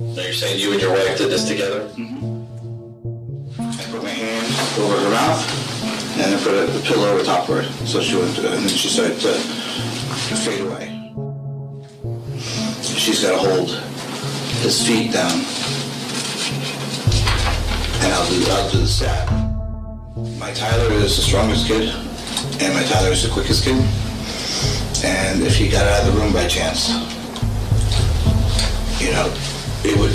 Now you're saying you and your wife did this together? Mm-hmm. I put my hand over her mouth, and then put a, the pillow over top of her, so she went, and then she started to fade away. She's got to hold his feet down, and I'll do, I'll do the stab. My Tyler is the strongest kid, and my Tyler is the quickest kid. And if he got out of the room by chance, you know, it would,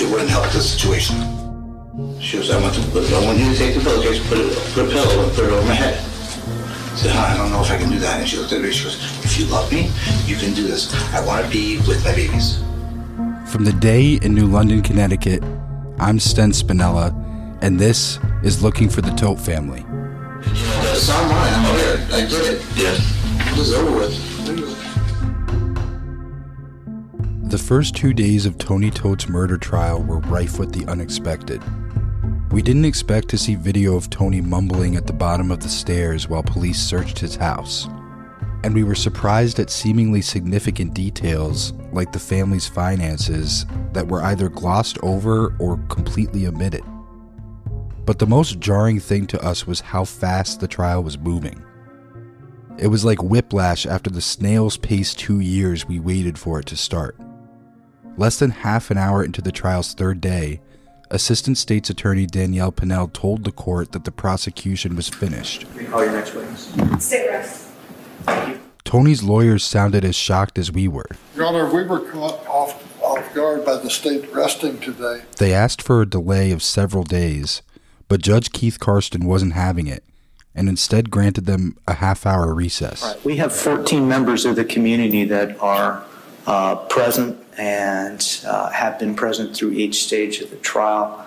it wouldn't help the situation. She was, I want to, I want you to take the pillowcase, put it, put a pillow and put it over my head. I said, "Huh, I don't know if I can do that. And she looked at me, she goes, if you love me, you can do this. I want to be with my babies. From the day in New London, Connecticut, I'm Sten Spinella, and this is Looking for the Todt Family. You know, the song mine, oh, I'm here. I did it. Yeah. It was over with. The first two days of Tony Todt's murder trial were rife with the unexpected. We didn't expect to see video of Tony mumbling at the bottom of the stairs while police searched his house. And we were surprised at seemingly significant details, like the family's finances, that were either glossed over or completely omitted. But the most jarring thing to us was how fast the trial was moving. It was like whiplash after the snail's pace two years we waited for it to start. Less than half an hour into the trial's third day, Assistant State's Attorney Danielle Pinnell told the court that the prosecution was finished. Call your next witness. Sit rest. Tony's lawyers sounded as shocked as we were. Your Honor, we were caught off, off guard by the state resting today. They asked for a delay of several days, but Judge Keith Karsten wasn't having it and instead granted them a half hour recess. We have 14 members of the community that are uh, present and uh, have been present through each stage of the trial.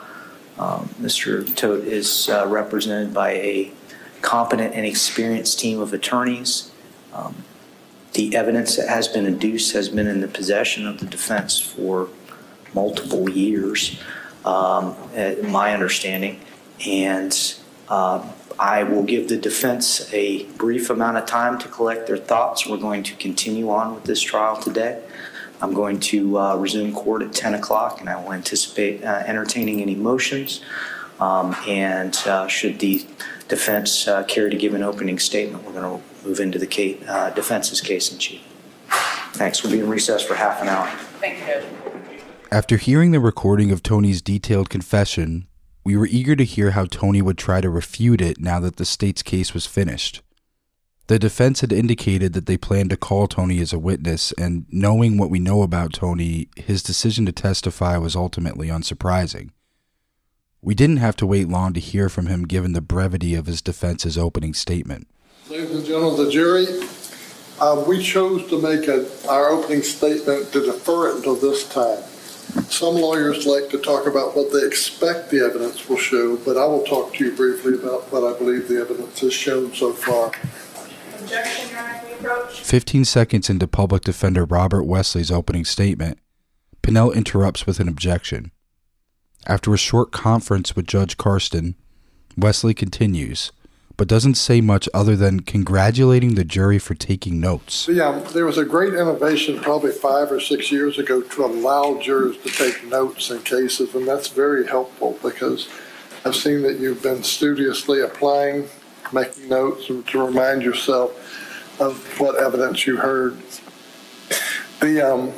Um, Mr. Todt is uh, represented by a competent and experienced team of attorneys. Um, the evidence that has been adduced has been in the possession of the defense for multiple years, um, my understanding. And um, I will give the defense a brief amount of time to collect their thoughts. We're going to continue on with this trial today. I'm going to uh, resume court at 10 o'clock, and I will anticipate uh, entertaining any motions. Um, and uh, should the defense uh, care to give an opening statement, we're going to move into the case, uh, defense's case in chief. Thanks. We'll be in recess for half an hour. Thank you, Judge. After hearing the recording of Tony's detailed confession, we were eager to hear how Tony would try to refute it now that the state's case was finished. The defense had indicated that they planned to call Tony as a witness, and knowing what we know about Tony, his decision to testify was ultimately unsurprising. We didn't have to wait long to hear from him given the brevity of his defense's opening statement. Ladies and gentlemen the jury, uh, we chose to make a, our opening statement to defer it until this time. Some lawyers like to talk about what they expect the evidence will show, but I will talk to you briefly about what I believe the evidence has shown so far. Objection, Your Honor, approach. 15 seconds into public defender Robert Wesley's opening statement, Pinnell interrupts with an objection. After a short conference with Judge Karsten, Wesley continues, but doesn't say much other than congratulating the jury for taking notes. Yeah, there was a great innovation probably five or six years ago to allow jurors to take notes in cases, and that's very helpful because I've seen that you've been studiously applying, making notes, to remind yourself of what evidence you heard. The um,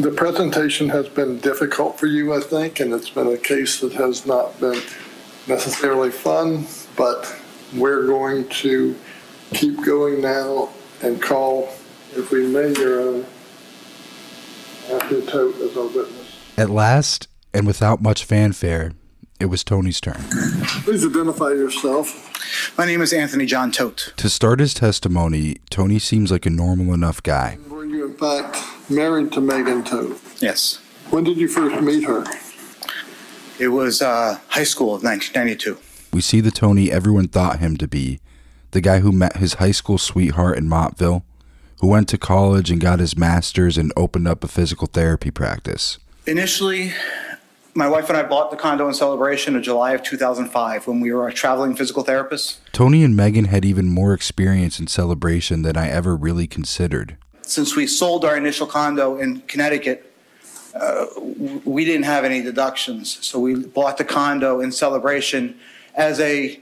the presentation has been difficult for you, I think, and it's been a case that has not been necessarily fun, but we're going to keep going now and call, if we may, Your Honor, Anthony Todt as our witness. At last, and without much fanfare, it was Tony's turn. Please identify yourself. My name is Anthony John Todt. To start his testimony, Tony seems like a normal enough guy. Were you, in fact, married to Megan Todt? Yes. When did you first meet her? It was uh, high school of 1992. We see the Tony everyone thought him to be the guy who met his high school sweetheart in Montville, who went to college and got his master's and opened up a physical therapy practice. Initially, my wife and I bought the condo in Celebration of July of 2005 when we were a traveling physical therapists. Tony and Megan had even more experience in Celebration than I ever really considered. since we sold our initial condo in Connecticut, we didn't have any deductions. So we bought the condo in Celebration as a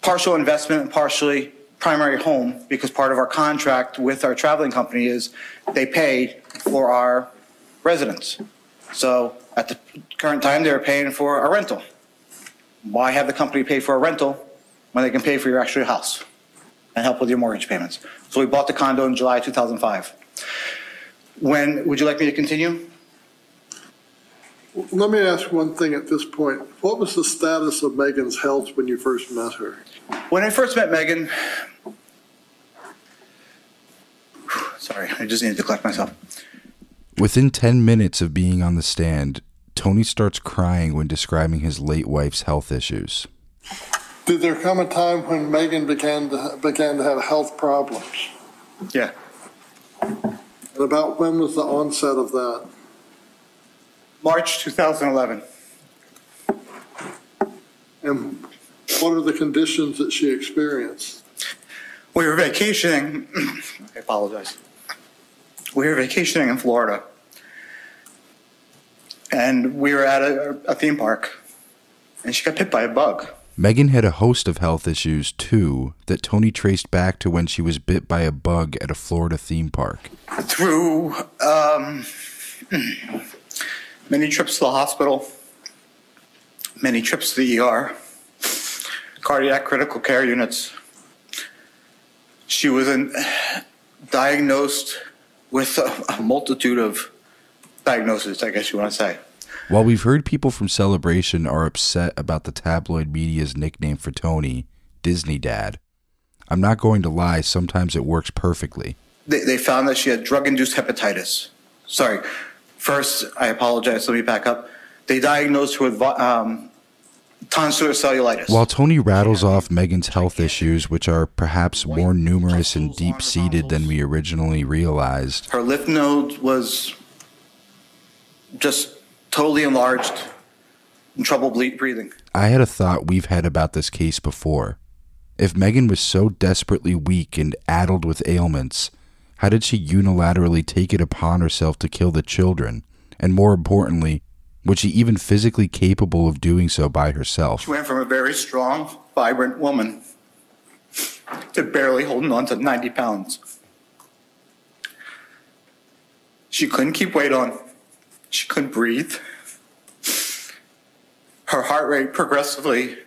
partial investment and partially primary home because part of our contract with our traveling company is they pay for our residence. So at the current time, they're paying for a rental. Why have the company pay for a rental when they can pay for your actual house and help with your mortgage payments? So we bought the condo in July 2005. When, would you like me to continue? Let me ask one thing at this point. What was the status of Megan's health when you first met her? When I first met Megan, sorry, I just needed to collect myself. Within 10 minutes of being on the stand, Tony starts crying when describing his late wife's health issues. Did there come a time when Megan began to, began to have health problems? Yeah. And about when was the onset of that? March 2011. And what are the conditions that she experienced? We were vacationing. I apologize. We were vacationing in Florida. And we were at a, a theme park. And she got bit by a bug. Megan had a host of health issues too that Tony traced back to when she was bit by a bug at a Florida theme park. Through um, many trips to the hospital, many trips to the ER, cardiac critical care units. She was in, diagnosed with a, a multitude of diagnoses, I guess you want to say. While we've heard people from Celebration are upset about the tabloid media's nickname for Tony, Disney Dad, I'm not going to lie, sometimes it works perfectly. They, they found that she had drug-induced hepatitis. Sorry. First, I apologize. Let me back up. They diagnosed her with um, tonsillar cellulitis. While Tony rattles off Megan's health issues, which are perhaps more numerous and deep seated than we originally realized, her lymph node was just totally enlarged and trouble ble- breathing. I had a thought we've had about this case before. If Megan was so desperately weak and addled with ailments, how did she unilaterally take it upon herself to kill the children? And more importantly, was she even physically capable of doing so by herself? She went from a very strong, vibrant woman to barely holding on to 90 pounds. She couldn't keep weight on. She couldn't breathe. Her heart rate progressively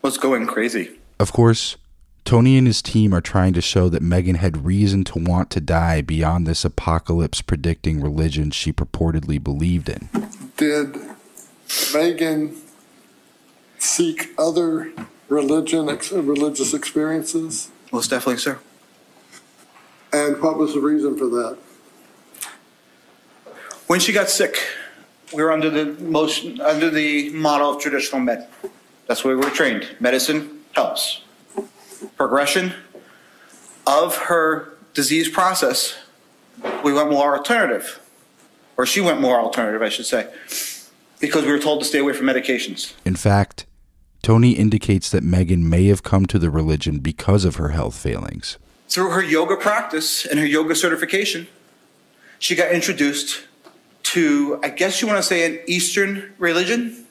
was going crazy. Of course, Tony and his team are trying to show that Megan had reason to want to die beyond this apocalypse predicting religion she purportedly believed in. Did Megan seek other religion, ex- religious experiences? Most definitely, sir. And what was the reason for that? When she got sick, we were under the most under the model of traditional med. That's where we were trained. Medicine helps. Progression of her disease process, we went more alternative, or she went more alternative, I should say, because we were told to stay away from medications. In fact, Tony indicates that Megan may have come to the religion because of her health failings. Through her yoga practice and her yoga certification, she got introduced to, I guess you want to say, an Eastern religion,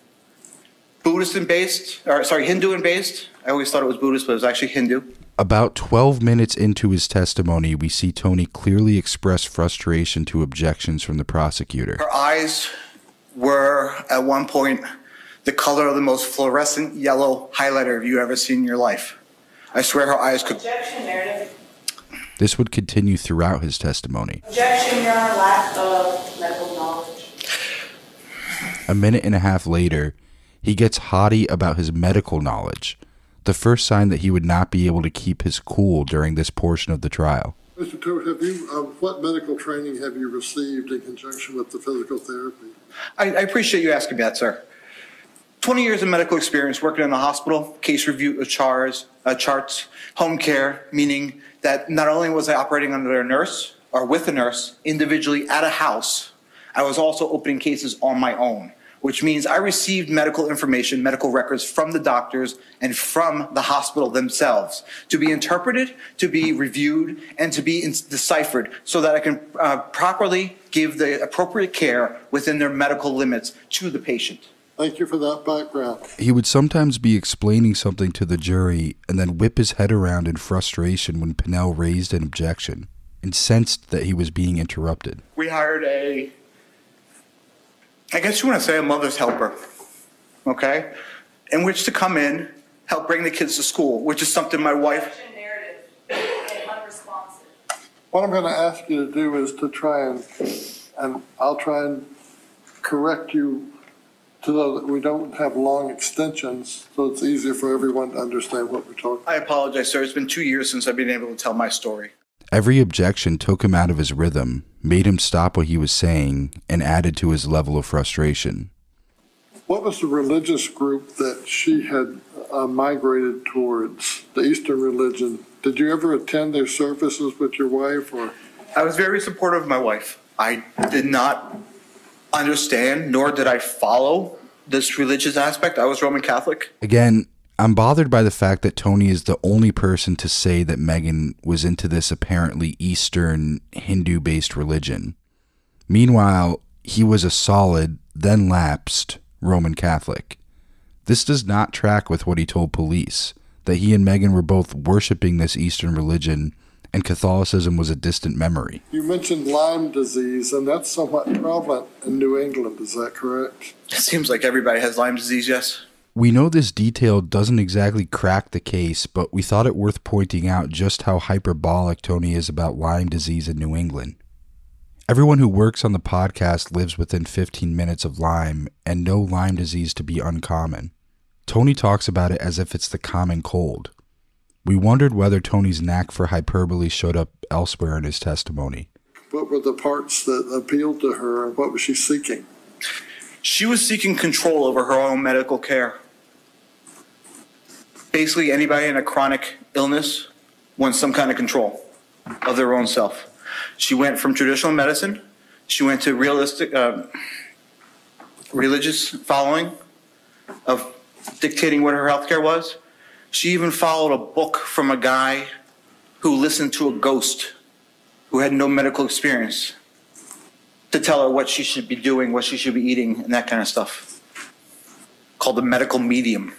Buddhist and based, or sorry, Hindu and based. I always thought it was Buddhist, but it was actually Hindu. About 12 minutes into his testimony, we see Tony clearly express frustration to objections from the prosecutor. Her eyes were, at one point, the color of the most fluorescent yellow highlighter you've ever seen in your life. I swear her eyes could. Objection, Meredith. This would continue throughout his testimony. Objection, Your Honor, lack of medical knowledge. A minute and a half later, he gets haughty about his medical knowledge, the first sign that he would not be able to keep his cool during this portion of the trial. Mr. Todt, have you, uh, what medical training have you received in conjunction with the physical therapy? I, I appreciate you asking that, sir. 20 years of medical experience working in the hospital, case review of chars, uh, charts, home care, meaning that not only was I operating under a nurse or with a nurse individually at a house, I was also opening cases on my own, which means I received medical information, medical records from the doctors and from the hospital themselves to be interpreted, to be reviewed, and to be deciphered so that I can uh, properly give the appropriate care within their medical limits to the patient. Thank you for that background. He would sometimes be explaining something to the jury and then whip his head around in frustration when Pinnell raised an objection and sensed that he was being interrupted. we hired a, I guess you want to say a mother's helper, okay? In which to come in, help bring the kids to school, which is something my wife, Narrative and unresponsive. What I'm going to ask you to do is to try and, and I'll try and correct you so that we don't have long extensions, so it's easier for everyone to understand what we're talking. I apologize, sir. It's been two years since I've been able to tell my story. Every objection took him out of his rhythm, made him stop what he was saying, and added to his level of frustration. What was the religious group that she had uh, migrated towards, the Eastern religion? Did you ever attend their services with your wife or? I was very supportive of my wife. I did not understand, nor did I follow this religious aspect. I was Roman Catholic. Again, I'm bothered by the fact that Tony is the only person to say that Megan was into this apparently Eastern Hindu based religion. Meanwhile, he was a solid, then lapsed Roman Catholic. This does not track with what he told police that he and Megan were both worshiping this Eastern religion and Catholicism was a distant memory. You mentioned Lyme disease, and that's somewhat prevalent in New England, is that correct? It seems like everybody has Lyme disease, yes? We know this detail doesn't exactly crack the case, but we thought it worth pointing out just how hyperbolic Tony is about Lyme disease in New England. Everyone who works on the podcast lives within 15 minutes of Lyme and know Lyme disease to be uncommon. Tony talks about it as if it's the common cold. We wondered whether Tony's knack for hyperbole showed up elsewhere in his testimony. What were the parts that appealed to her, and what was she seeking? She was seeking control over her own medical care. Basically, anybody in a chronic illness wants some kind of control of their own self. She went from traditional medicine, she went to realistic, uh, religious following of dictating what her healthcare was. She even followed a book from a guy who listened to a ghost who had no medical experience to tell her what she should be doing, what she should be eating, and that kind of stuff. Called the medical medium.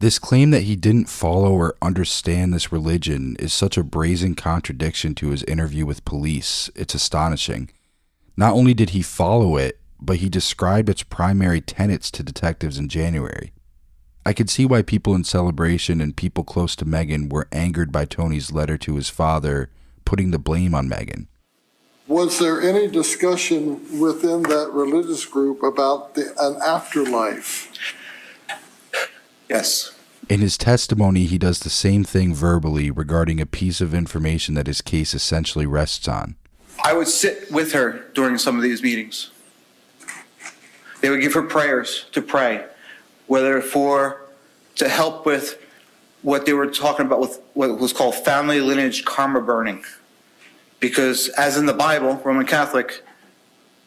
This claim that he didn't follow or understand this religion is such a brazen contradiction to his interview with police. It's astonishing. Not only did he follow it, but he described its primary tenets to detectives in January. I could see why people in Celebration and people close to Megan were angered by Tony's letter to his father, putting the blame on Megan. Was there any discussion within that religious group about the, an afterlife? Yes. In his testimony, he does the same thing verbally regarding a piece of information that his case essentially rests on. I would sit with her during some of these meetings. They would give her prayers to pray, whether for to help with what they were talking about with what was called family lineage karma burning. Because as in the Bible, Roman Catholic,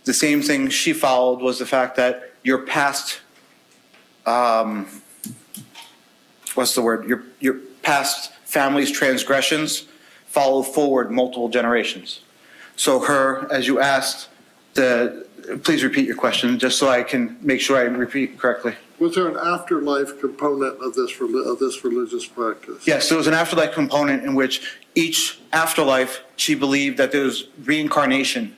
the same thing she followed was the fact that your past um, what's the word? Your your past family's transgressions follow forward multiple generations. So her, as you asked, the please repeat your question just so I can make sure I repeat correctly. Was there an afterlife component of this, reli- of this religious practice? Yes, there was an afterlife component in which each afterlife she believed that there was reincarnation.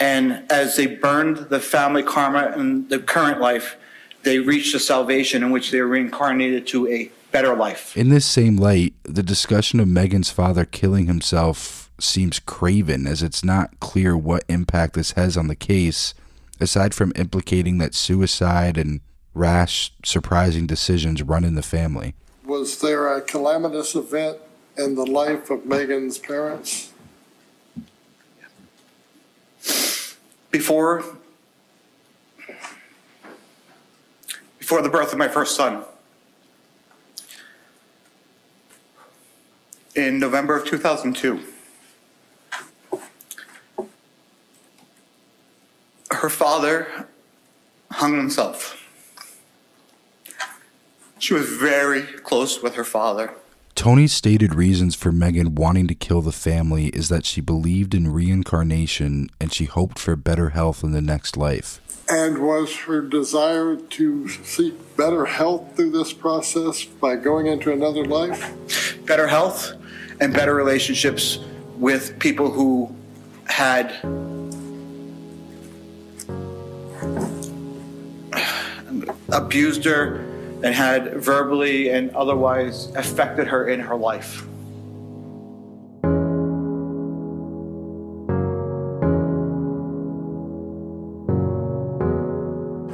And as they burned the family karma in the current life, they reached a salvation in which they were reincarnated to a better life. In this same light, the discussion of Megan's father killing himself seems craven as it's not clear what impact this has on the case, aside from implicating that suicide and rash, surprising decisions run in the family. Was there a calamitous event in the life of Megan's parents? Before before the birth of my first son, in November of 2002, her father hung himself. She was very close with her father. Tony's stated reasons for Megan wanting to kill the family is that she believed in reincarnation and she hoped for better health in the next life. And was her desire to seek better health through this process by going into another life? Better health and better relationships with people who had abused her and had verbally and otherwise affected her in her life.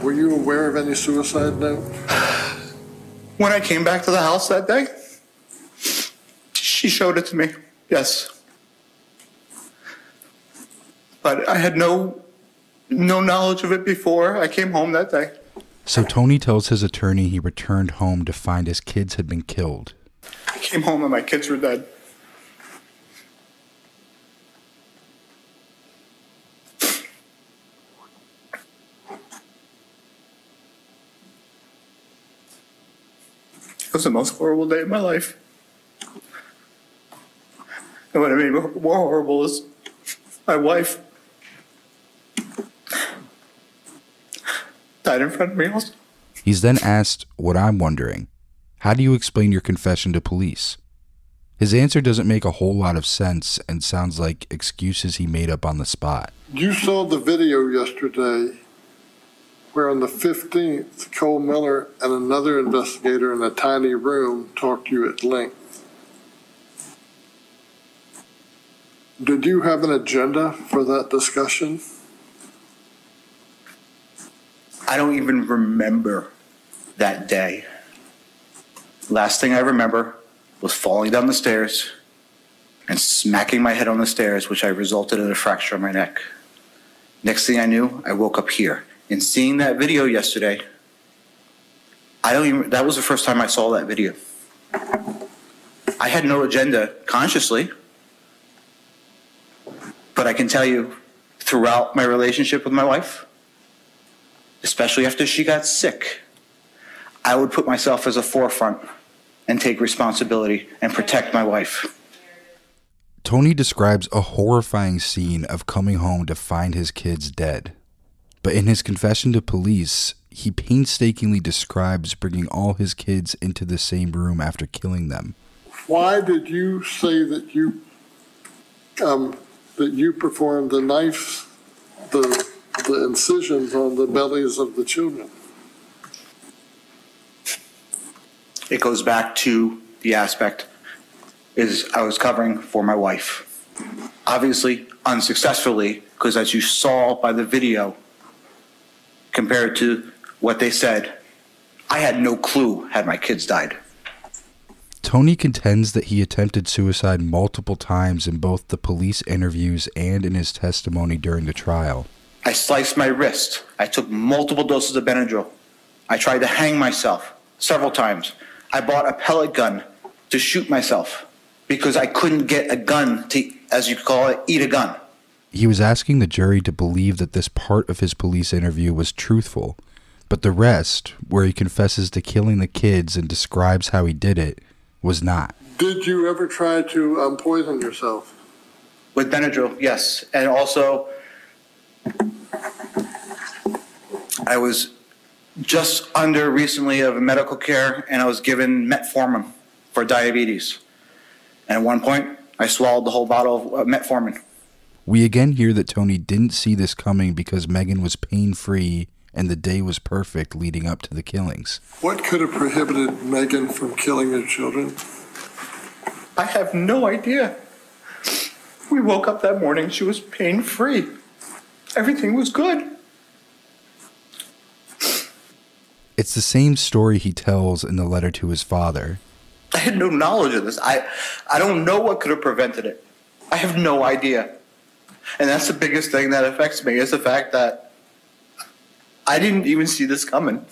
Were you aware of any suicide note? When I came back to the house that day, she showed it to me. Yes. But I had no no knowledge of it before I came home that day. So Tony tells his attorney he returned home to find his kids had been killed. I came home and my kids were dead. It was the most horrible day of my life. And what made me more horrible is my wife died in front of me. He's then asked what I'm wondering How do you explain your confession to police? His answer doesn't make a whole lot of sense and sounds like excuses he made up on the spot. You saw the video yesterday where on the 15th, Cole Miller and another investigator in a tiny room talked to you at length. Did you have an agenda for that discussion? I don't even remember that day. Last thing I remember was falling down the stairs and smacking my head on the stairs, which I resulted in a fracture on my neck. Next thing I knew, I woke up here. And seeing that video yesterday, I don't even, that was the first time I saw that video. I had no agenda consciously. But I can tell you, throughout my relationship with my wife, especially after she got sick, I would put myself as a forefront and take responsibility and protect my wife. Tony describes a horrifying scene of coming home to find his kids dead. But in his confession to police, he painstakingly describes bringing all his kids into the same room after killing them. Why did you say that you um, that you performed the knife, the the incisions on the bellies of the children? It goes back to the aspect is I was covering for my wife. Obviously, unsuccessfully, because as you saw by the video, compared to what they said, I had no clue had my kids died. Tony contends that he attempted suicide multiple times in both the police interviews and in his testimony during the trial. I sliced my wrist. I took multiple doses of Benadryl. I tried to hang myself several times. I bought a pellet gun to shoot myself because I couldn't get a gun to, as you call it, eat a gun. He was asking the jury to believe that this part of his police interview was truthful, but the rest, where he confesses to killing the kids and describes how he did it, was not. Did you ever try to um, poison yourself? With Benadryl, yes. And also, I was just under recently of medical care and I was given metformin for diabetes. And at one point, I swallowed the whole bottle of uh, metformin. We again hear that Tony didn't see this coming because Megan was pain free and the day was perfect leading up to the killings. What could have prohibited Megan from killing her children? I have no idea. We woke up that morning, she was pain free. Everything was good. It's the same story he tells in the letter to his father. I had no knowledge of this. I, I don't know what could have prevented it. I have no idea. And that's the biggest thing that affects me is the fact that I didn't even see this coming.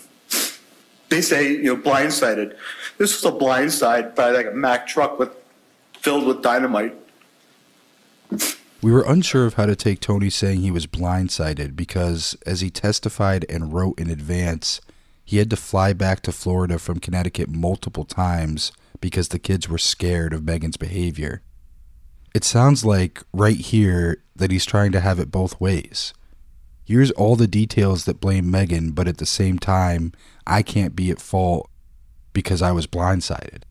They say, you know, blindsided. This was a blindside by like a Mack truck with filled with dynamite. We were unsure of how to take Tony saying he was blindsided because, as he testified and wrote in advance, he had to fly back to Florida from Connecticut multiple times because the kids were scared of Megan's behavior. It sounds like, right here, that he's trying to have it both ways. Here's all the details that blame Megan, but at the same time, I can't be at fault because I was blindsided.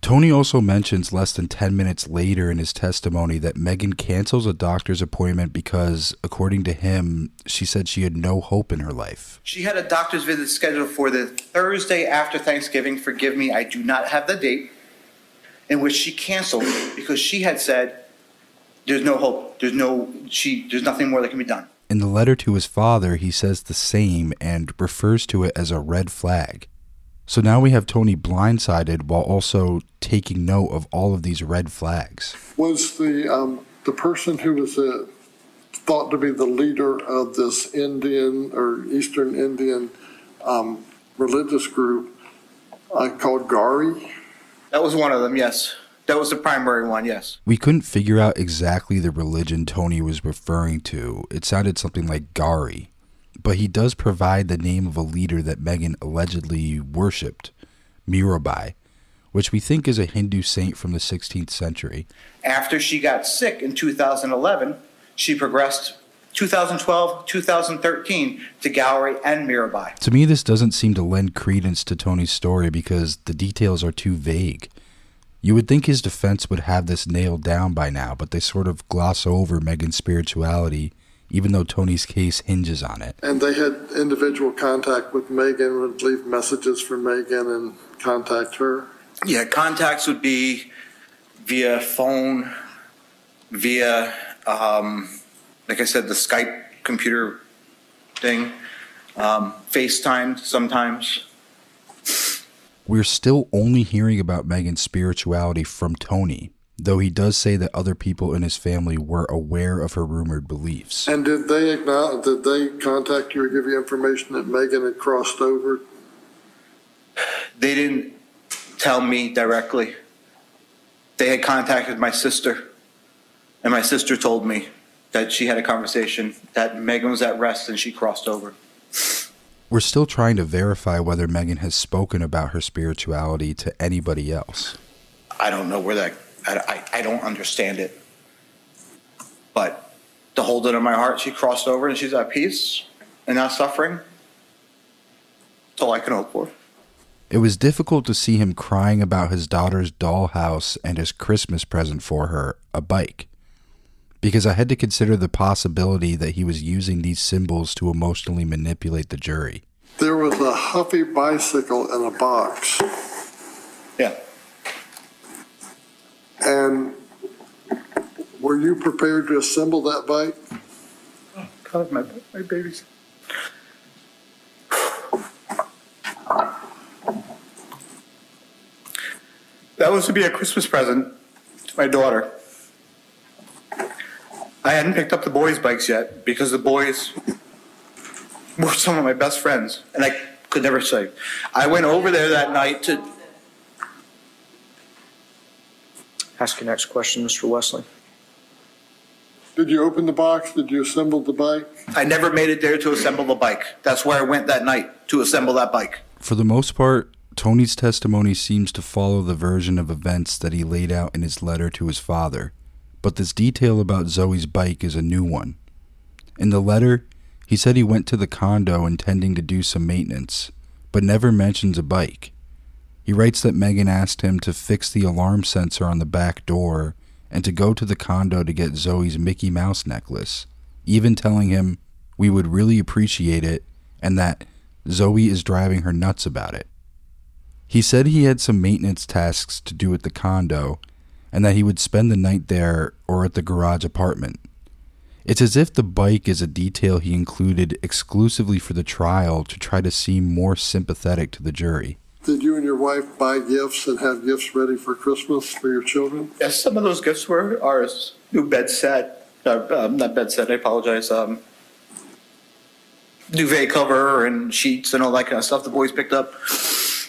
Tony also mentions less than 10 minutes later in his testimony that Megan cancels a doctor's appointment because, according to him, she said she had no hope in her life. She had a doctor's visit scheduled for the Thursday after Thanksgiving. Forgive me, I do not have the date. In which she canceled because she had said, "There's no hope. There's no she. There's nothing more that can be done." In the letter to his father, he says the same and refers to it as a red flag. So now we have Tony blindsided while also taking note of all of these red flags. Was the, um, the person who was uh, thought to be the leader of this Indian or Eastern Indian um, religious group uh, called Gari? That was one of them. Yes, that was the primary one. Yes. We couldn't figure out exactly the religion Tony was referring to. It sounded something like Gari but he does provide the name of a leader that Megan allegedly worshipped, Mirabai, which we think is a Hindu saint from the 16th century. After she got sick in 2011, she progressed 2012, 2013 to Gowrie and Mirabai. To me, this doesn't seem to lend credence to Tony's story because the details are too vague. You would think his defense would have this nailed down by now, but they sort of gloss over Megan's spirituality even though Tony's case hinges on it. And they had individual contact with Megan, would leave messages for Megan and contact her? Yeah, contacts would be via phone, via, um, like I said, the Skype computer thing, um, FaceTime sometimes. We're still only hearing about Megan's spirituality from Tony, though he does say that other people in his family were aware of her rumored beliefs. And did they acknowledge, did they contact you or give you information that Megan had crossed over? They didn't tell me directly. They had contacted my sister, and my sister told me that she had a conversation that Megan was at rest and she crossed over. We're still trying to verify whether Megan has spoken about her spirituality to anybody else. I don't know where that I, I, I don't understand it. But to hold it in my heart, she crossed over and she's at peace and not suffering. That's all I can hope for. It was difficult to see him crying about his daughter's dollhouse and his Christmas present for her, a bike, because I had to consider the possibility that he was using these symbols to emotionally manipulate the jury. There was a Huffy bicycle in a box. Yeah. And were you prepared to assemble that bike? God, my, my babies. That was to be a Christmas present to my daughter. I hadn't picked up the boys' bikes yet because the boys were some of my best friends, and I could never say. I went over there that night to Ask your next question, Mr. Wesley. Did you open the box? Did you assemble the bike? I never made it there to assemble the bike. That's where I went that night to assemble that bike. For the most part, Tony's testimony seems to follow the version of events that he laid out in his letter to his father, but this detail about Zoe's bike is a new one. In the letter, he said he went to the condo intending to do some maintenance, but never mentions a bike. He writes that Megan asked him to fix the alarm sensor on the back door and to go to the condo to get Zoe's Mickey Mouse necklace, even telling him we would really appreciate it and that Zoe is driving her nuts about it. He said he had some maintenance tasks to do at the condo and that he would spend the night there or at the garage apartment. It's as if the bike is a detail he included exclusively for the trial to try to seem more sympathetic to the jury. Did you and your wife buy gifts and have gifts ready for Christmas for your children? Yes, some of those gifts were ours. New bed set, uh, um, not bed set. I apologize. Um, duvet cover and sheets and all that kind of stuff. The boys picked up.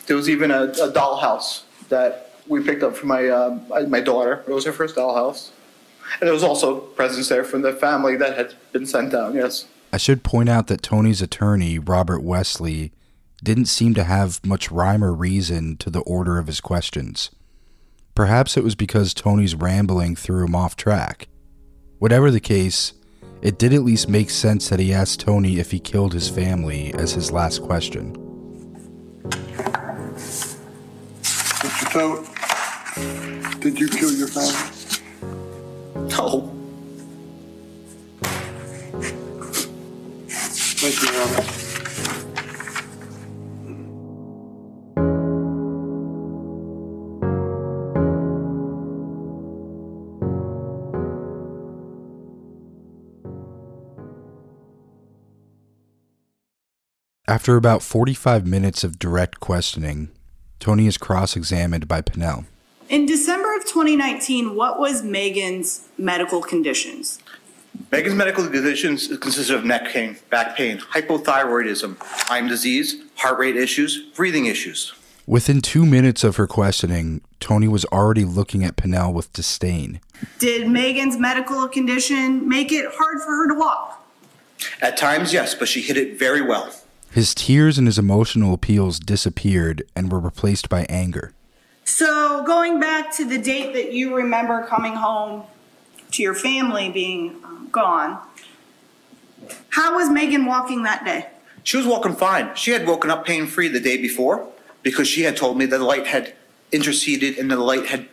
There was even a, a dollhouse that we picked up for my uh, my daughter. It was her first dollhouse. And there was also presents there from the family that had been sent down, yes. I should point out that Tony's attorney, Robert Wesley, didn't seem to have much rhyme or reason to the order of his questions. Perhaps it was because Tony's rambling threw him off track. Whatever the case, it did at least make sense that he asked Tony if he killed his family as his last question. Mr. Todt, did you kill your family? No. Thank you, Your After about 45 minutes of direct questioning, Tony is cross examined by Pinnell. In December of 2019, what was Megan's medical conditions? Megan's medical conditions consisted of neck pain, back pain, hypothyroidism, Lyme disease, heart rate issues, breathing issues. Within two minutes of her questioning, Tony was already looking at Pinnell with disdain. Did Megan's medical condition make it hard for her to walk? At times, yes, but she hid it very well. His tears and his emotional appeals disappeared and were replaced by anger. So, going back to the date that you remember coming home to your family being um, gone, how was Megan walking that day? She was walking fine. She had woken up pain free the day before because she had told me that the light had interceded and the light had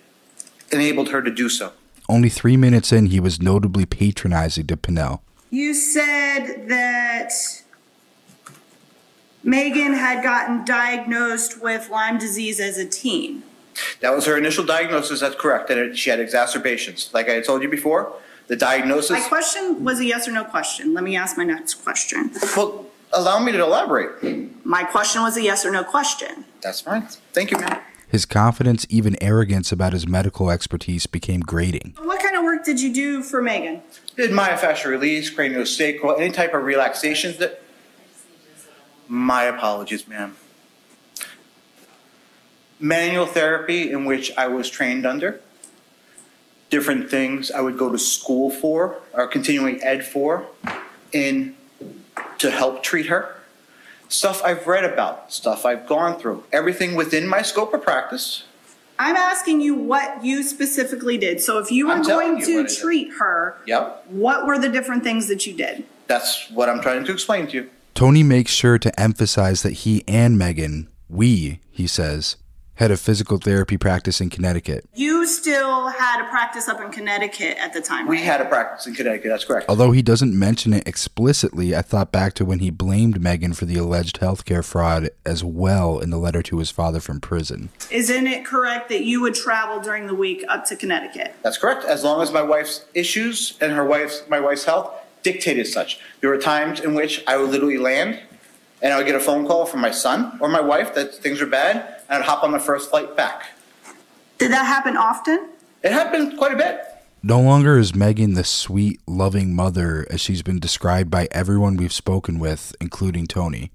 enabled her to do so. Only three minutes in, he was notably patronizing to Pinnell. You said that Megan had gotten diagnosed with Lyme disease as a teen. That was her initial diagnosis. That's correct. And it- she had exacerbations. Like I had told you before, the diagnosis. My question was a yes or no question. Let me ask my next question. Well, allow me to elaborate. My question was a yes or no question. That's fine. Thank you, ma'am. His confidence, even arrogance about his medical expertise became grating. What kind of work did you do for Megan? Did myofascial release, craniosacral, any type of relaxations that. My apologies, ma'am. Manual therapy, in which I was trained under. Different things I would go to school for, or continuing ed for, in to help treat her. Stuff I've read about, stuff I've gone through, everything within my scope of practice. I'm asking you what you specifically did. So if you were I'm telling going you to what I did. treat her, Yep, what were the different things that you did? that's what I'm trying to explain to you. Tony makes sure to emphasize that he and Megan, we, he says, had a physical therapy practice in Connecticut. You still had a practice up in Connecticut at the time, We right? had a practice in Connecticut, that's correct. Although he doesn't mention it explicitly, I thought back to when he blamed Megan for the alleged healthcare fraud as well in the letter to his father from prison. Isn't it correct that you would travel during the week up to Connecticut? That's correct. As long as my wife's issues and her wife's my wife's health dictated such. There were times in which I would literally land and I would get a phone call from my son or my wife that things are bad, and I'd hop on the first flight back. Did that happen often? It happened quite a bit. No longer is Megan the sweet, loving mother as she's been described by everyone we've spoken with, including Tony.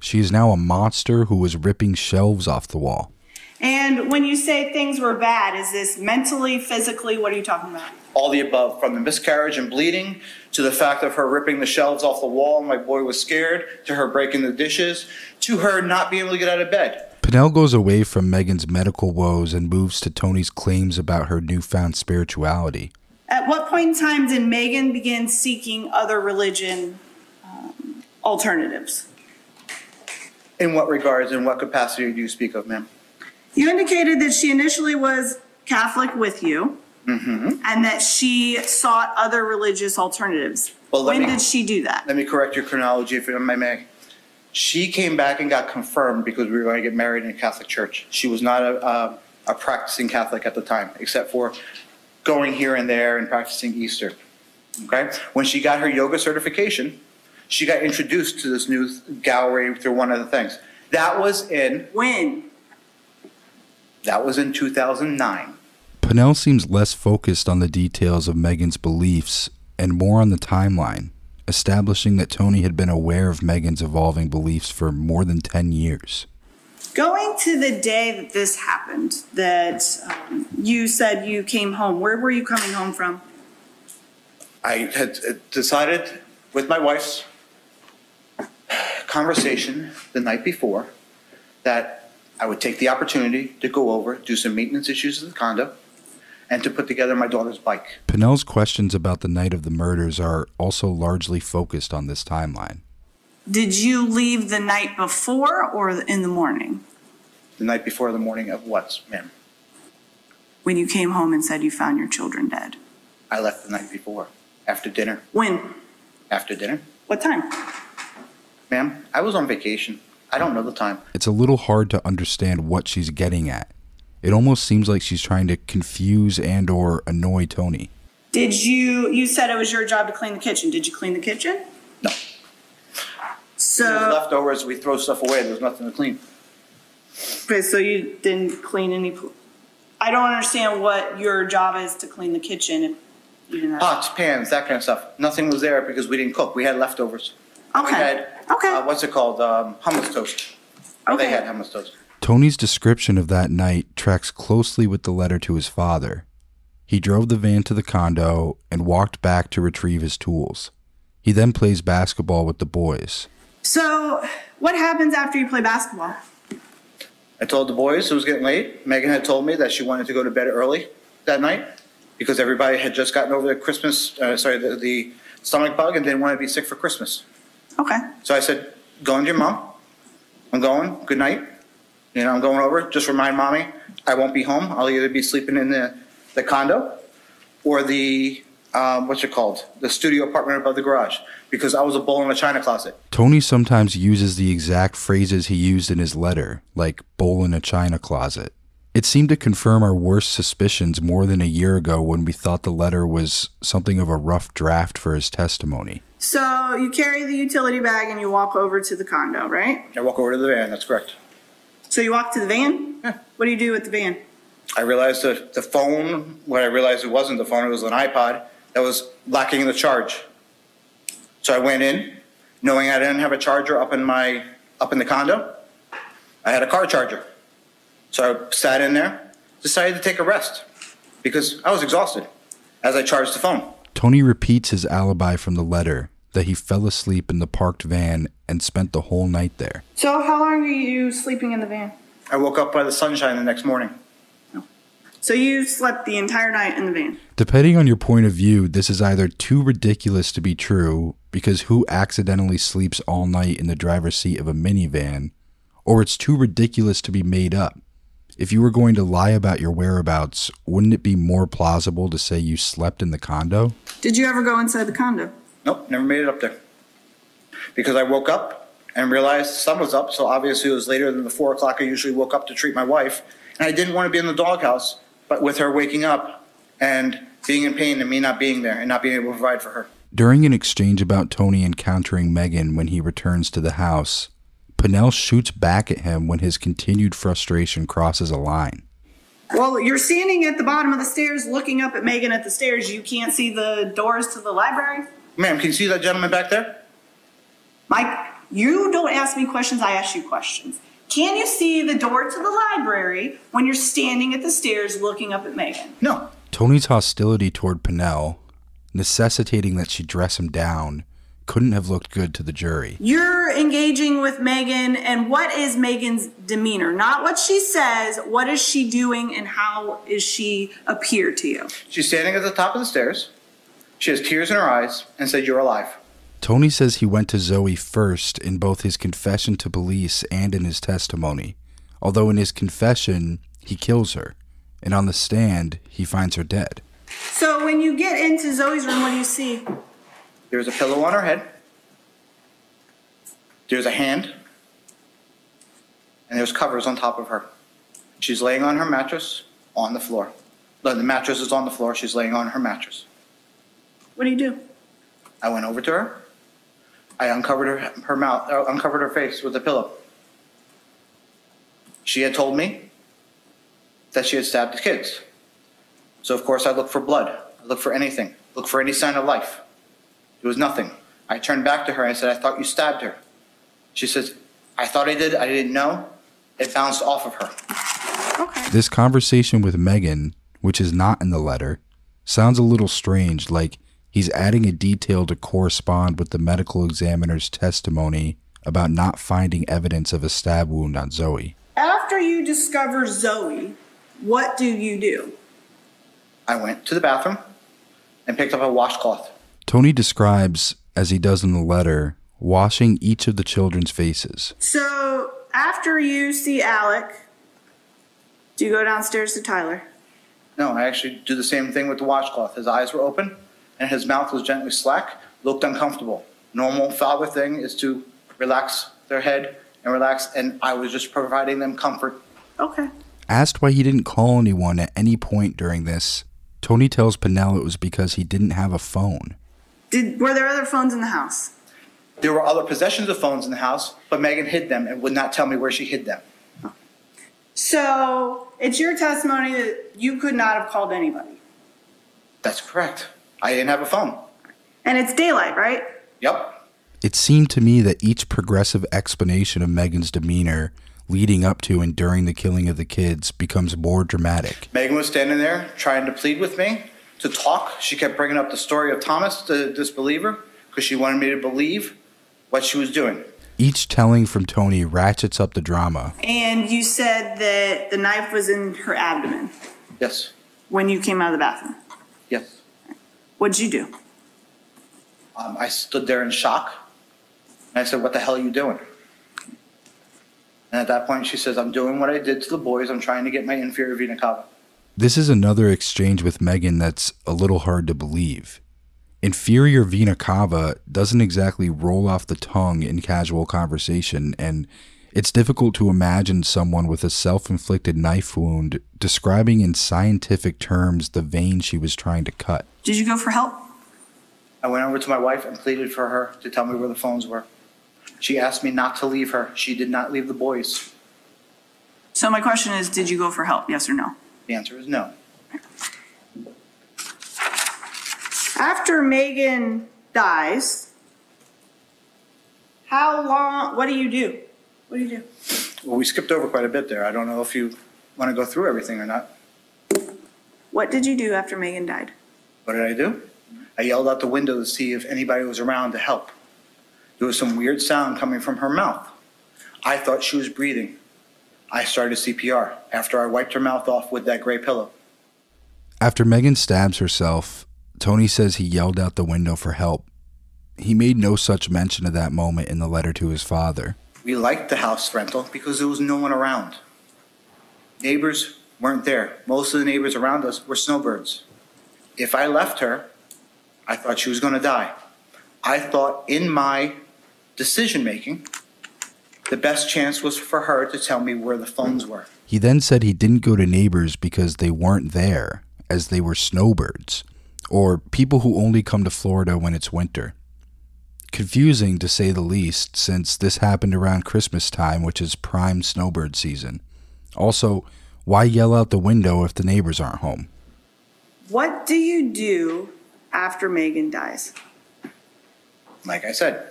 She is now a monster who was ripping shelves off the wall. And when you say things were bad, is this mentally, physically? What are you talking about? All the above, from the miscarriage and bleeding to the fact of her ripping the shelves off the wall, my boy was scared, to her breaking the dishes, to her not being able to get out of bed. Pinnell goes away from Megan's medical woes and moves to Tony's claims about her newfound spirituality. At what point in time did Megan begin seeking other religion um, alternatives? In what regards, in what capacity do you speak of, ma'am? You indicated that she initially was Catholic with you mm-hmm. and that she sought other religious alternatives. Well, let when me- did she do that? Let me correct your chronology if I may. She came back and got confirmed because we were going to get married in a Catholic church. She was not a, a, a practicing Catholic at the time, except for going here and there and practicing Easter. Okay? When she got her yoga certification, she got introduced to this new gallery through one of the things. That was in When? That was in 2009. Pinnell seems less focused on the details of Megan's beliefs and more on the timeline, establishing that Tony had been aware of Megan's evolving beliefs for more than 10 years. Going to the day that this happened, that um, you said you came home, where were you coming home from? I had uh, decided with my wife's conversation the night before that I would take the opportunity to go over, do some maintenance issues of the condo, and to put together my daughter's bike. Pinnell's questions about the night of the murders are also largely focused on this timeline. Did you leave the night before or in the morning? The night before the morning of what, ma'am? When you came home and said you found your children dead? I left the night before, after dinner. When? After dinner? What time? Ma'am, I was on vacation. I don't know the time. It's a little hard to understand what she's getting at. It almost seems like she's trying to confuse and or annoy Tony. Did you, you said it was your job to clean the kitchen. Did you clean the kitchen? No. So, Leftovers, we throw stuff away. There's nothing to clean. okay, so you didn't clean any, pl- I don't understand what your job is to clean the kitchen if you didn't have. Pots, pans, that kind of stuff. Nothing was there because we didn't cook. We had leftovers. We Okay, had, okay. uh, what's it called? Um, hummus toast. Or They had hummus toast. Tony's description of that night tracks closely with the letter to his father. He drove the van to the condo and walked back to retrieve his tools. He then plays basketball with the boys. So, what happens after you play basketball? I told the boys it was getting late. Megan had told me that she wanted to go to bed early that night because everybody had just gotten over the Christmas, uh, sorry, the, the stomach bug and didn't want to be sick for Christmas. Okay. So I said, go into your mom. I'm going. Good night. You know, I'm going over. Just remind mommy I won't be home. I'll either be sleeping in the, the condo or the, um, what's it called? The studio apartment above the garage because I was a bull in a china closet. Tony sometimes uses the exact phrases he used in his letter, like bowl in a china closet. It seemed to confirm our worst suspicions more than a year ago when we thought the letter was something of a rough draft for his testimony. So, you carry the utility bag and you walk over to the condo, right? I walk over to the van. That's correct. So, you walk to the van? Yeah. What do you do with the van? I realized the, the phone, what I realized it wasn't the phone, it was an iPod that was lacking the charge. So I went in, knowing I didn't have a charger up in my, up in the condo. I had a car charger. So I sat in there, decided to take a rest because I was exhausted as I charged the phone. Tony repeats his alibi from the letter that he fell asleep in the parked van and spent the whole night there. So, how long were you sleeping in the van? I woke up by the sunshine the next morning. Oh. So, you slept the entire night in the van? Depending on your point of view, this is either too ridiculous to be true, because who accidentally sleeps all night in the driver's seat of a minivan, or it's too ridiculous to be made up. If you were going to lie about your whereabouts, wouldn't it be more plausible to say you slept in the condo? Did you ever go inside the condo? Nope, never made it up there. Because I woke up and realized the sun was up, so obviously it was later than the four o'clock I usually woke up to treat my wife. And I didn't want to be in the doghouse, but with her waking up and being in pain and me not being there and not being able to provide for her. During an exchange about Tony encountering Megan when he returns to the house, Pinnell shoots back at him when his continued frustration crosses a line. Well, you're standing at the bottom of the stairs looking up at Megan at the stairs. You can't see the doors to the library? Ma'am, can you see that gentleman back there? Mike, you don't ask me questions, I ask you questions. Can you see the door to the library when you're standing at the stairs looking up at Megan? No. Tony's hostility toward Pinnell, necessitating that she dress him down, couldn't have looked good to the jury. You're engaging with Megan, and what is Megan's demeanor? Not what she says, what is she doing, and how is she appear to you? She's standing at the top of the stairs. She has tears in her eyes and said, You're alive. Tony says he went to Zoe first in both his confession to police and in his testimony, although in his confession, he kills her, and on the stand, he finds her dead. So when you get into Zoe's room, what do you see? There's a pillow on her head. There's a hand. And there's covers on top of her. She's laying on her mattress on the floor. The mattress is on the floor. She's laying on her mattress. What do you do? I went over to her. I uncovered her, her mouth, uh, uncovered her face with a pillow. She had told me that she had stabbed the kids. So of course I looked for blood. I looked for anything. Looked for any sign of life. There was nothing. I turned back to her and I said, I thought you stabbed her. She says, I thought I did. I didn't know. It bounced off of her. Okay. This conversation with Megan, which is not in the letter, sounds a little strange, like He's adding a detail to correspond with the medical examiner's testimony about not finding evidence of a stab wound on Zoe. After you discover Zoe, what do you do? I went to the bathroom and picked up a washcloth. Tony describes, as he does in the letter, washing each of the children's faces. So after you see Alec, do you go downstairs to Tyler? No, I actually do the same thing with the washcloth. His eyes were open and his mouth was gently slack, looked uncomfortable. Normal father thing is to relax their head and relax, and I was just providing them comfort. Okay. Asked why he didn't call anyone at any point during this, Tony tells Pinnell it was because he didn't have a phone. Did were there other phones in the house? There were other possessions of phones in the house, but Megan hid them and would not tell me where she hid them. So it's your testimony that you could not have called anybody. That's correct. I didn't have a phone. And it's daylight, right? Yep. It seemed to me that each progressive explanation of Megan's demeanor leading up to and during the killing of the kids becomes more dramatic. Megan was standing there trying to plead with me to talk. She kept bringing up the story of Thomas, the disbeliever, because she wanted me to believe what she was doing. Each telling from Tony ratchets up the drama. And you said that the knife was in her abdomen Yes. when you came out of the bathroom. Yes. What'd you do? Um, I stood there in shock. And I said, What the hell are you doing? And at that point, she says, I'm doing what I did to the boys. I'm trying to get my inferior vena cava. This is another exchange with Megan that's a little hard to believe. Inferior vena cava doesn't exactly roll off the tongue in casual conversation, and it's difficult to imagine someone with a self inflicted knife wound describing in scientific terms the vein she was trying to cut. Did you go for help? I went over to my wife and pleaded for her to tell me where the phones were. She asked me not to leave her. She did not leave the boys. So my question is, did you go for help? Yes or no? The answer is no. After Megan dies, how long? What do you do? What do you do? Well, we skipped over quite a bit there. I don't know if you want to go through everything or not. What did you do after Megan died? What did I do? I yelled out the window to see if anybody was around to help. There was some weird sound coming from her mouth. I thought she was breathing. I started CPR after I wiped her mouth off with that gray pillow. After Megan stabs herself, Tony says he yelled out the window for help. He made no such mention of that moment in the letter to his father. We liked the house rental because there was no one around. Neighbors weren't there. Most of the neighbors around us were snowbirds. If I left her, I thought she was going to die. I thought in my decision making, the best chance was for her to tell me where the phones were. He then said he didn't go to neighbors because they weren't there, as they were snowbirds, or people who only come to Florida when it's winter. Confusing to say the least, since this happened around Christmas time, which is prime snowbird season. Also, why yell out the window if the neighbors aren't home? What do you do after Megan dies? Like I said,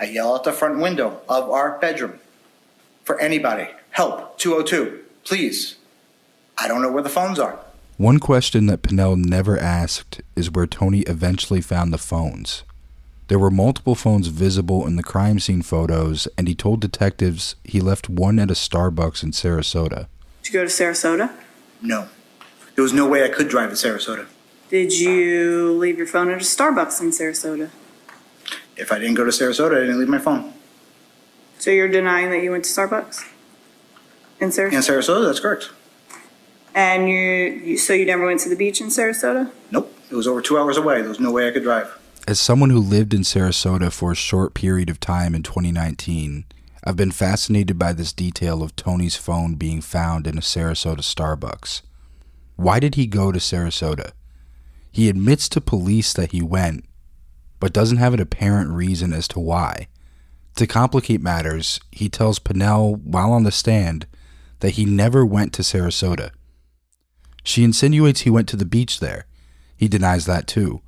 I yell out the front window of our bedroom for anybody. Help, 202, please. I don't know where the phones are. One question that Pinnell never asked is where Tony eventually found the phones. There were multiple phones visible in the crime scene photos, and he told detectives he left one at a Starbucks in Sarasota. Did you go to Sarasota? No. There was no way I could drive to Sarasota. Did you leave your phone at a Starbucks in Sarasota? If I didn't go to Sarasota, I didn't leave my phone. So you're denying that you went to Starbucks in Sarasota? In Sarasota, that's correct. And you, you, so you never went to the beach in Sarasota? Nope. It was over two hours away. There was no way I could drive. As someone who lived in Sarasota for a short period of time in 2019, I've been fascinated by this detail of Tony's phone being found in a Sarasota Starbucks. Why did he go to Sarasota? He admits to police that he went, but doesn't have an apparent reason as to why. To complicate matters, he tells Pinnell while on the stand that he never went to Sarasota. She insinuates he went to the beach there. He denies that too.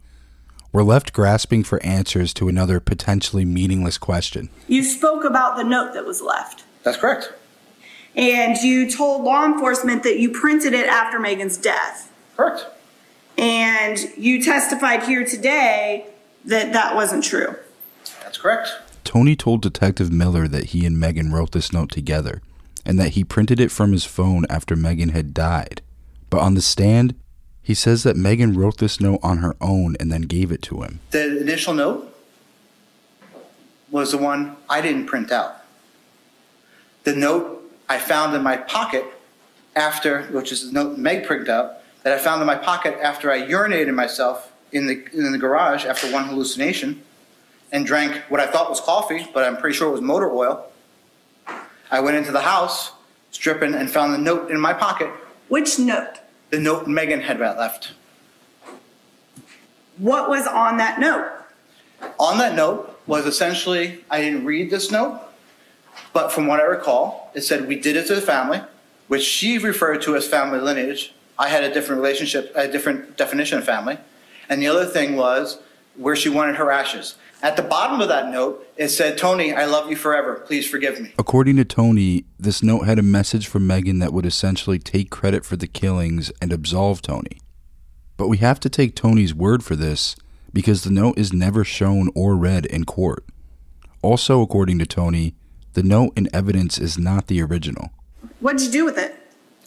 We're left grasping for answers to another potentially meaningless question. You spoke about the note that was left. That's correct. And you told law enforcement that you printed it after Megan's death. Correct. And you testified here today that that wasn't true. That's correct. Tony told Detective Miller that he and Megan wrote this note together and that he printed it from his phone after Megan had died. But on the stand, he says that Megan wrote this note on her own and then gave it to him. The initial note was the one I didn't print out. The note I found in my pocket after, which is the note Meg printed out, that I found in my pocket after I urinated myself in the, in the garage after one hallucination and drank what I thought was coffee, but I'm pretty sure it was motor oil. I went into the house, stripping, and found the note in my pocket, Which note? the note Megan had left. What was on that note? On that note was essentially, I didn't read this note, but from what I recall, it said we did it to the family, which she referred to as family lineage. I had a different relationship, a different definition of family. And the other thing was where she wanted her ashes. At the bottom of that note, it said, Tony, I love you forever. Please forgive me. According to Tony, this note had a message from Megan that would essentially take credit for the killings and absolve Tony. But we have to take Tony's word for this because the note is never shown or read in court. Also, according to Tony, the note in evidence is not the original. What'd you do with it?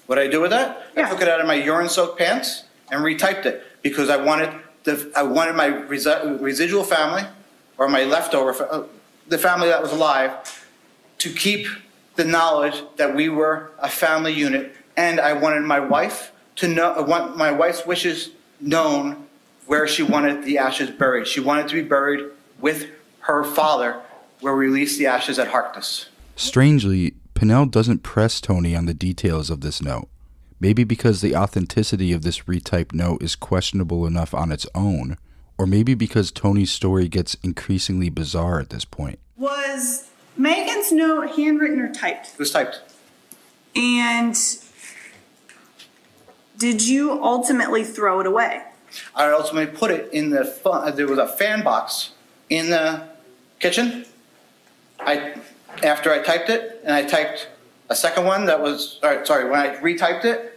What did I do with that? Yeah. I took it out of my urine-soaked pants and retyped it because I wanted the I wanted my resi- residual family or my leftover fa- uh, the family that was alive to keep the knowledge that we were a family unit, and I wanted my wife to know. I want my wife's wishes known where she wanted the ashes buried. She wanted to be buried with her father, where we released the ashes at Harkness. Strangely, Pinnell doesn't press Tony on the details of this note. Maybe because the authenticity of this retyped note is questionable enough on its own, or maybe because Tony's story gets increasingly bizarre at this point. Was Megan's note handwritten or typed? It was typed. And did you ultimately throw it away? I ultimately put it in the fun, there was a fan box in the kitchen. I after I typed it and I typed a second one that was all right, sorry when I retyped it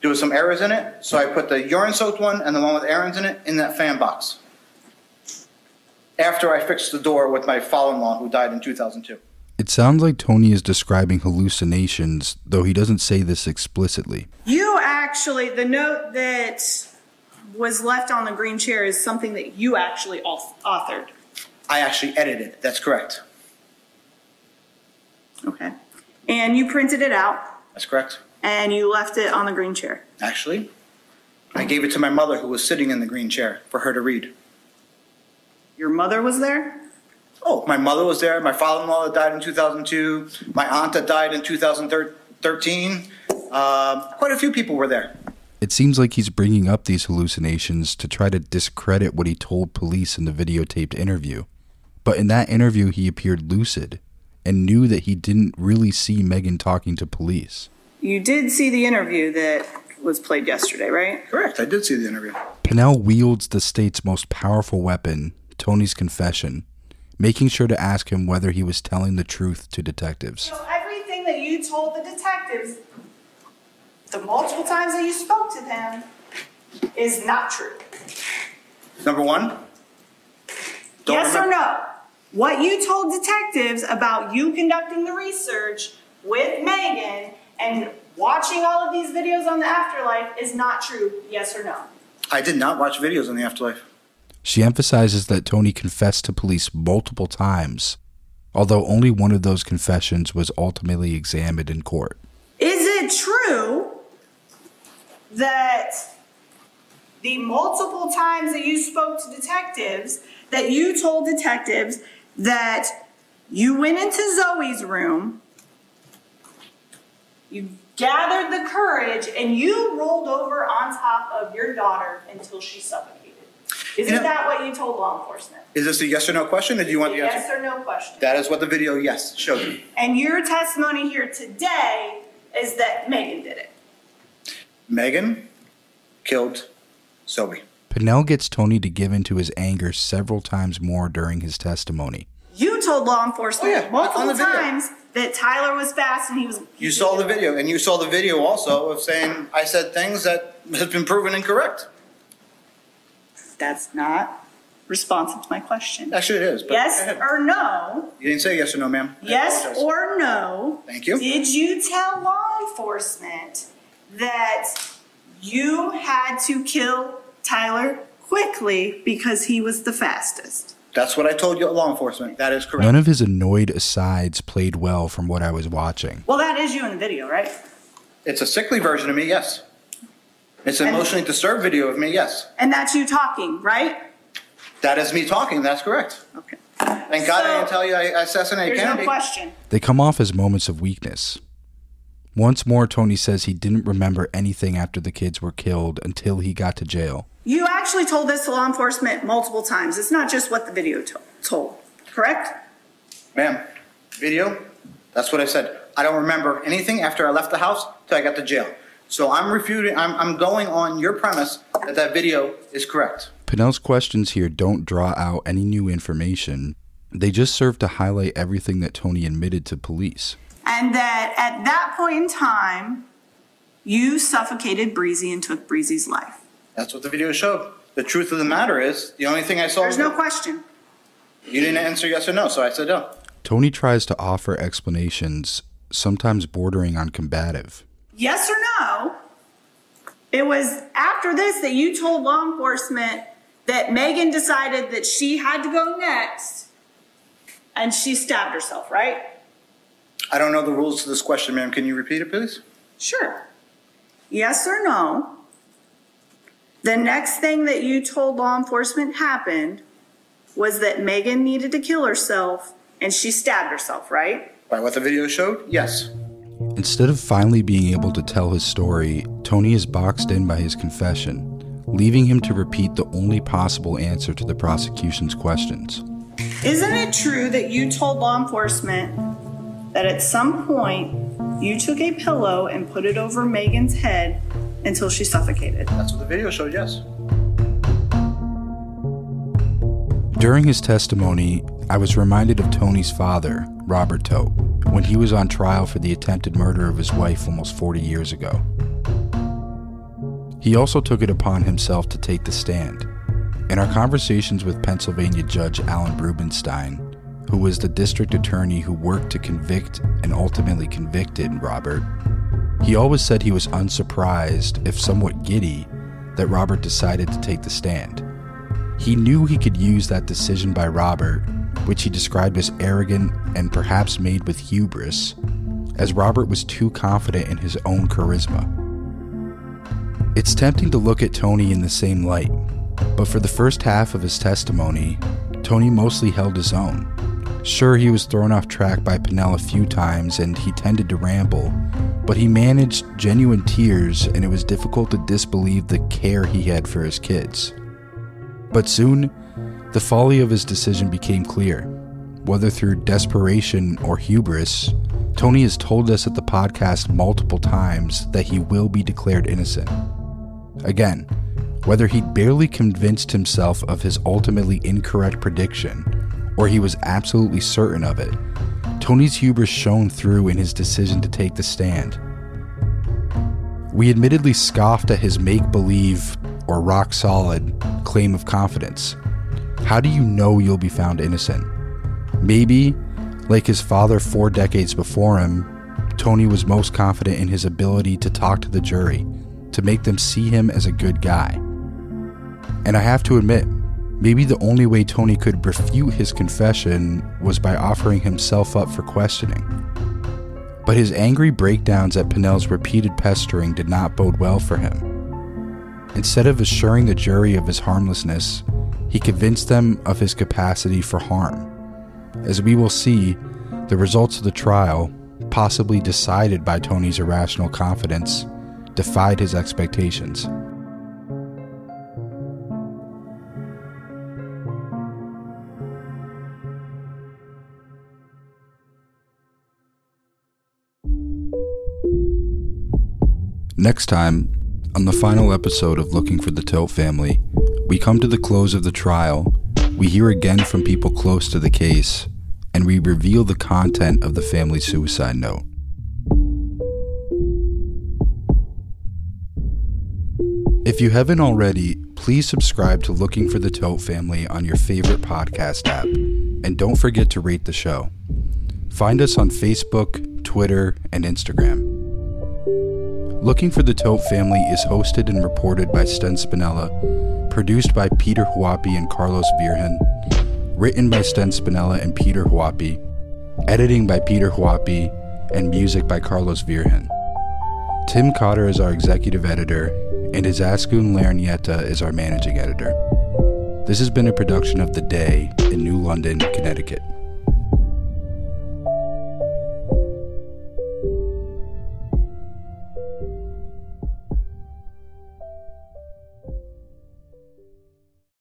there was some errors in it so I put the urine soaked one and the one with errors in it in that fan box. After I fixed the door with my father-in-law who died in 2002. It sounds like Tony is describing hallucinations, though he doesn't say this explicitly. You actually, the note that was left on the green chair is something that you actually authored. I actually edited it. That's correct. Okay. And you printed it out That's correct. And you left it on the green chair. Actually, I gave it to my mother who was sitting in the green chair for her to read. Your mother was there? Oh, my mother was there. My father-in-law that died in 2002. My aunt that died in 2013. Um, quite a few people were there. It seems like he's bringing up these hallucinations to try to discredit what he told police in the videotaped interview. But in that interview, he appeared lucid and knew that he didn't really see Megan talking to police. You did see the interview that was played yesterday, right? Correct. I did see the interview. Pinnell wields the state's most powerful weapon, Tony's confession, making sure to ask him whether he was telling the truth to detectives. So everything that you told the detectives, the multiple times that you spoke to them, is not true. Number one. don't yes or no? What you told detectives about you conducting the research with Megan and watching all of these videos on the afterlife is not true. Yes or no? I did not watch videos on the afterlife. She emphasizes that Tony confessed to police multiple times, although only one of those confessions was ultimately examined in court. Is it true that the multiple times that you spoke to detectives, that you told detectives that you went into Zoe's room, you gathered the courage, and you rolled over on top of your daughter until she suffocated? Isn't You know- that what you told law enforcement? Is this a yes or no question, or do you want the answer? Yes answer? or no question? That is what the video, yes, showed me. And your testimony here today is that Megan did it. Megan killed Zoe. Pinnell gets Tony to give in to his anger several times more during his testimony. You told law enforcement Oh, yeah, on multiple the video. times that Tyler was fast and he was. You saw the video, and you saw the video also of saying I said things that has been proven incorrect. That's not responsive to my question. Actually, it is. but Yes or no? You didn't say yes or no, ma'am. I Yes apologize. or no? Thank you. Did you tell law enforcement that you had to kill Tyler quickly because he was the fastest? That's what I told you, law enforcement. That is correct. None of his annoyed asides played well from what I was watching. Well, that is you in the video, right? It's a sickly version of me, yes. It's an And- emotionally disturbed video of me, yes. And that's you talking, right? That is me talking, that's correct. Okay. Thank God I didn't tell you I assassinated There's no Kennedy. question. They come off as moments of weakness. Once more, Tony says he didn't remember anything after the kids were killed until he got to jail. You actually told this to law enforcement multiple times. It's not just what the video to- told, correct? Ma'am, video, that's what I said. I don't remember anything after I left the house till I got to jail. So I'm refuting, I'm, I'm going on your premise that that video is correct. Pinnell's questions here don't draw out any new information. They just serve to highlight everything that Tony admitted to police. And that at that point in time, you suffocated Breezy and took Breezy's life. That's what the video showed. The truth of the matter is, the only thing I saw. There's no question. You didn't answer yes or no, so I said no. Tony tries to offer explanations, sometimes bordering on combative. Yes or no? It was after this that you told law enforcement that Megan decided that she had to go next and she stabbed herself, right? I don't know the rules to this question, ma'am. Can you repeat it, please? Sure. Yes or no? The next thing that you told law enforcement happened was that Megan needed to kill herself and she stabbed herself, right? By what the video showed? Yes. Instead of finally being able to tell his story, Tony is boxed in by his confession, leaving him to repeat the only possible answer to the prosecution's questions. Isn't it true that you told law enforcement that at some point you took a pillow and put it over Megan's head until she suffocated? That's what the video showed, yes. During his testimony, I was reminded of Tony's father, Robert Todt, when he was on trial for the attempted murder of his wife almost 40 years ago. He also took it upon himself to take the stand. In our conversations with Pennsylvania Judge Alan Rubenstein, who was the district attorney who worked to convict and ultimately convicted Robert, he always said he was unsurprised, if somewhat giddy, that Robert decided to take the stand. He knew he could use that decision by Robert, which he described as arrogant and perhaps made with hubris, as Robert was too confident in his own charisma. It's tempting to look at Tony in the same light, but for the first half of his testimony, Tony mostly held his own. Sure, he was thrown off track by Pinnell a few times and he tended to ramble, but he managed genuine tears and it was difficult to disbelieve the care he had for his kids. But soon, the folly of his decision became clear. Whether through desperation or hubris, Tony has told us at the podcast multiple times that he will be declared innocent. Again, whether he'd barely convinced himself of his ultimately incorrect prediction or he was absolutely certain of it, Tony's hubris shone through in his decision to take the stand. We admittedly scoffed at his make believe or rock solid claim of confidence. How do you know you'll be found innocent? Maybe, like his father four decades before him, Tony was most confident in his ability to talk to the jury, to make them see him as a good guy. And I have to admit, maybe the only way Tony could refute his confession was by offering himself up for questioning. But his angry breakdowns at Pinnell's repeated pestering did not bode well for him. Instead of assuring the jury of his harmlessness, he convinced them of his capacity for harm. As we will see, the results of the trial, possibly decided by Tony's irrational confidence, defied his expectations. Next time, on the final episode of Looking for the Todt family, we come to the close of the trial, we hear again from people close to the case, and we reveal the content of the family's suicide note. If you haven't already, please subscribe to Looking for the Todt Family on your favorite podcast app, and don't forget to rate the show. Find us on Facebook, Twitter, and Instagram. Looking for the Todt Family is hosted and reported by Sten Spinella, produced by Peter Huoppi and Carlos Virgen, written by Sten Spinella and Peter Huoppi, editing by Peter Huoppi, and music by Carlos Virgen. Tim Cotter is our executive editor, and Izaskun Larrañeta is our managing editor. This has been a production of The Day in New London, Connecticut.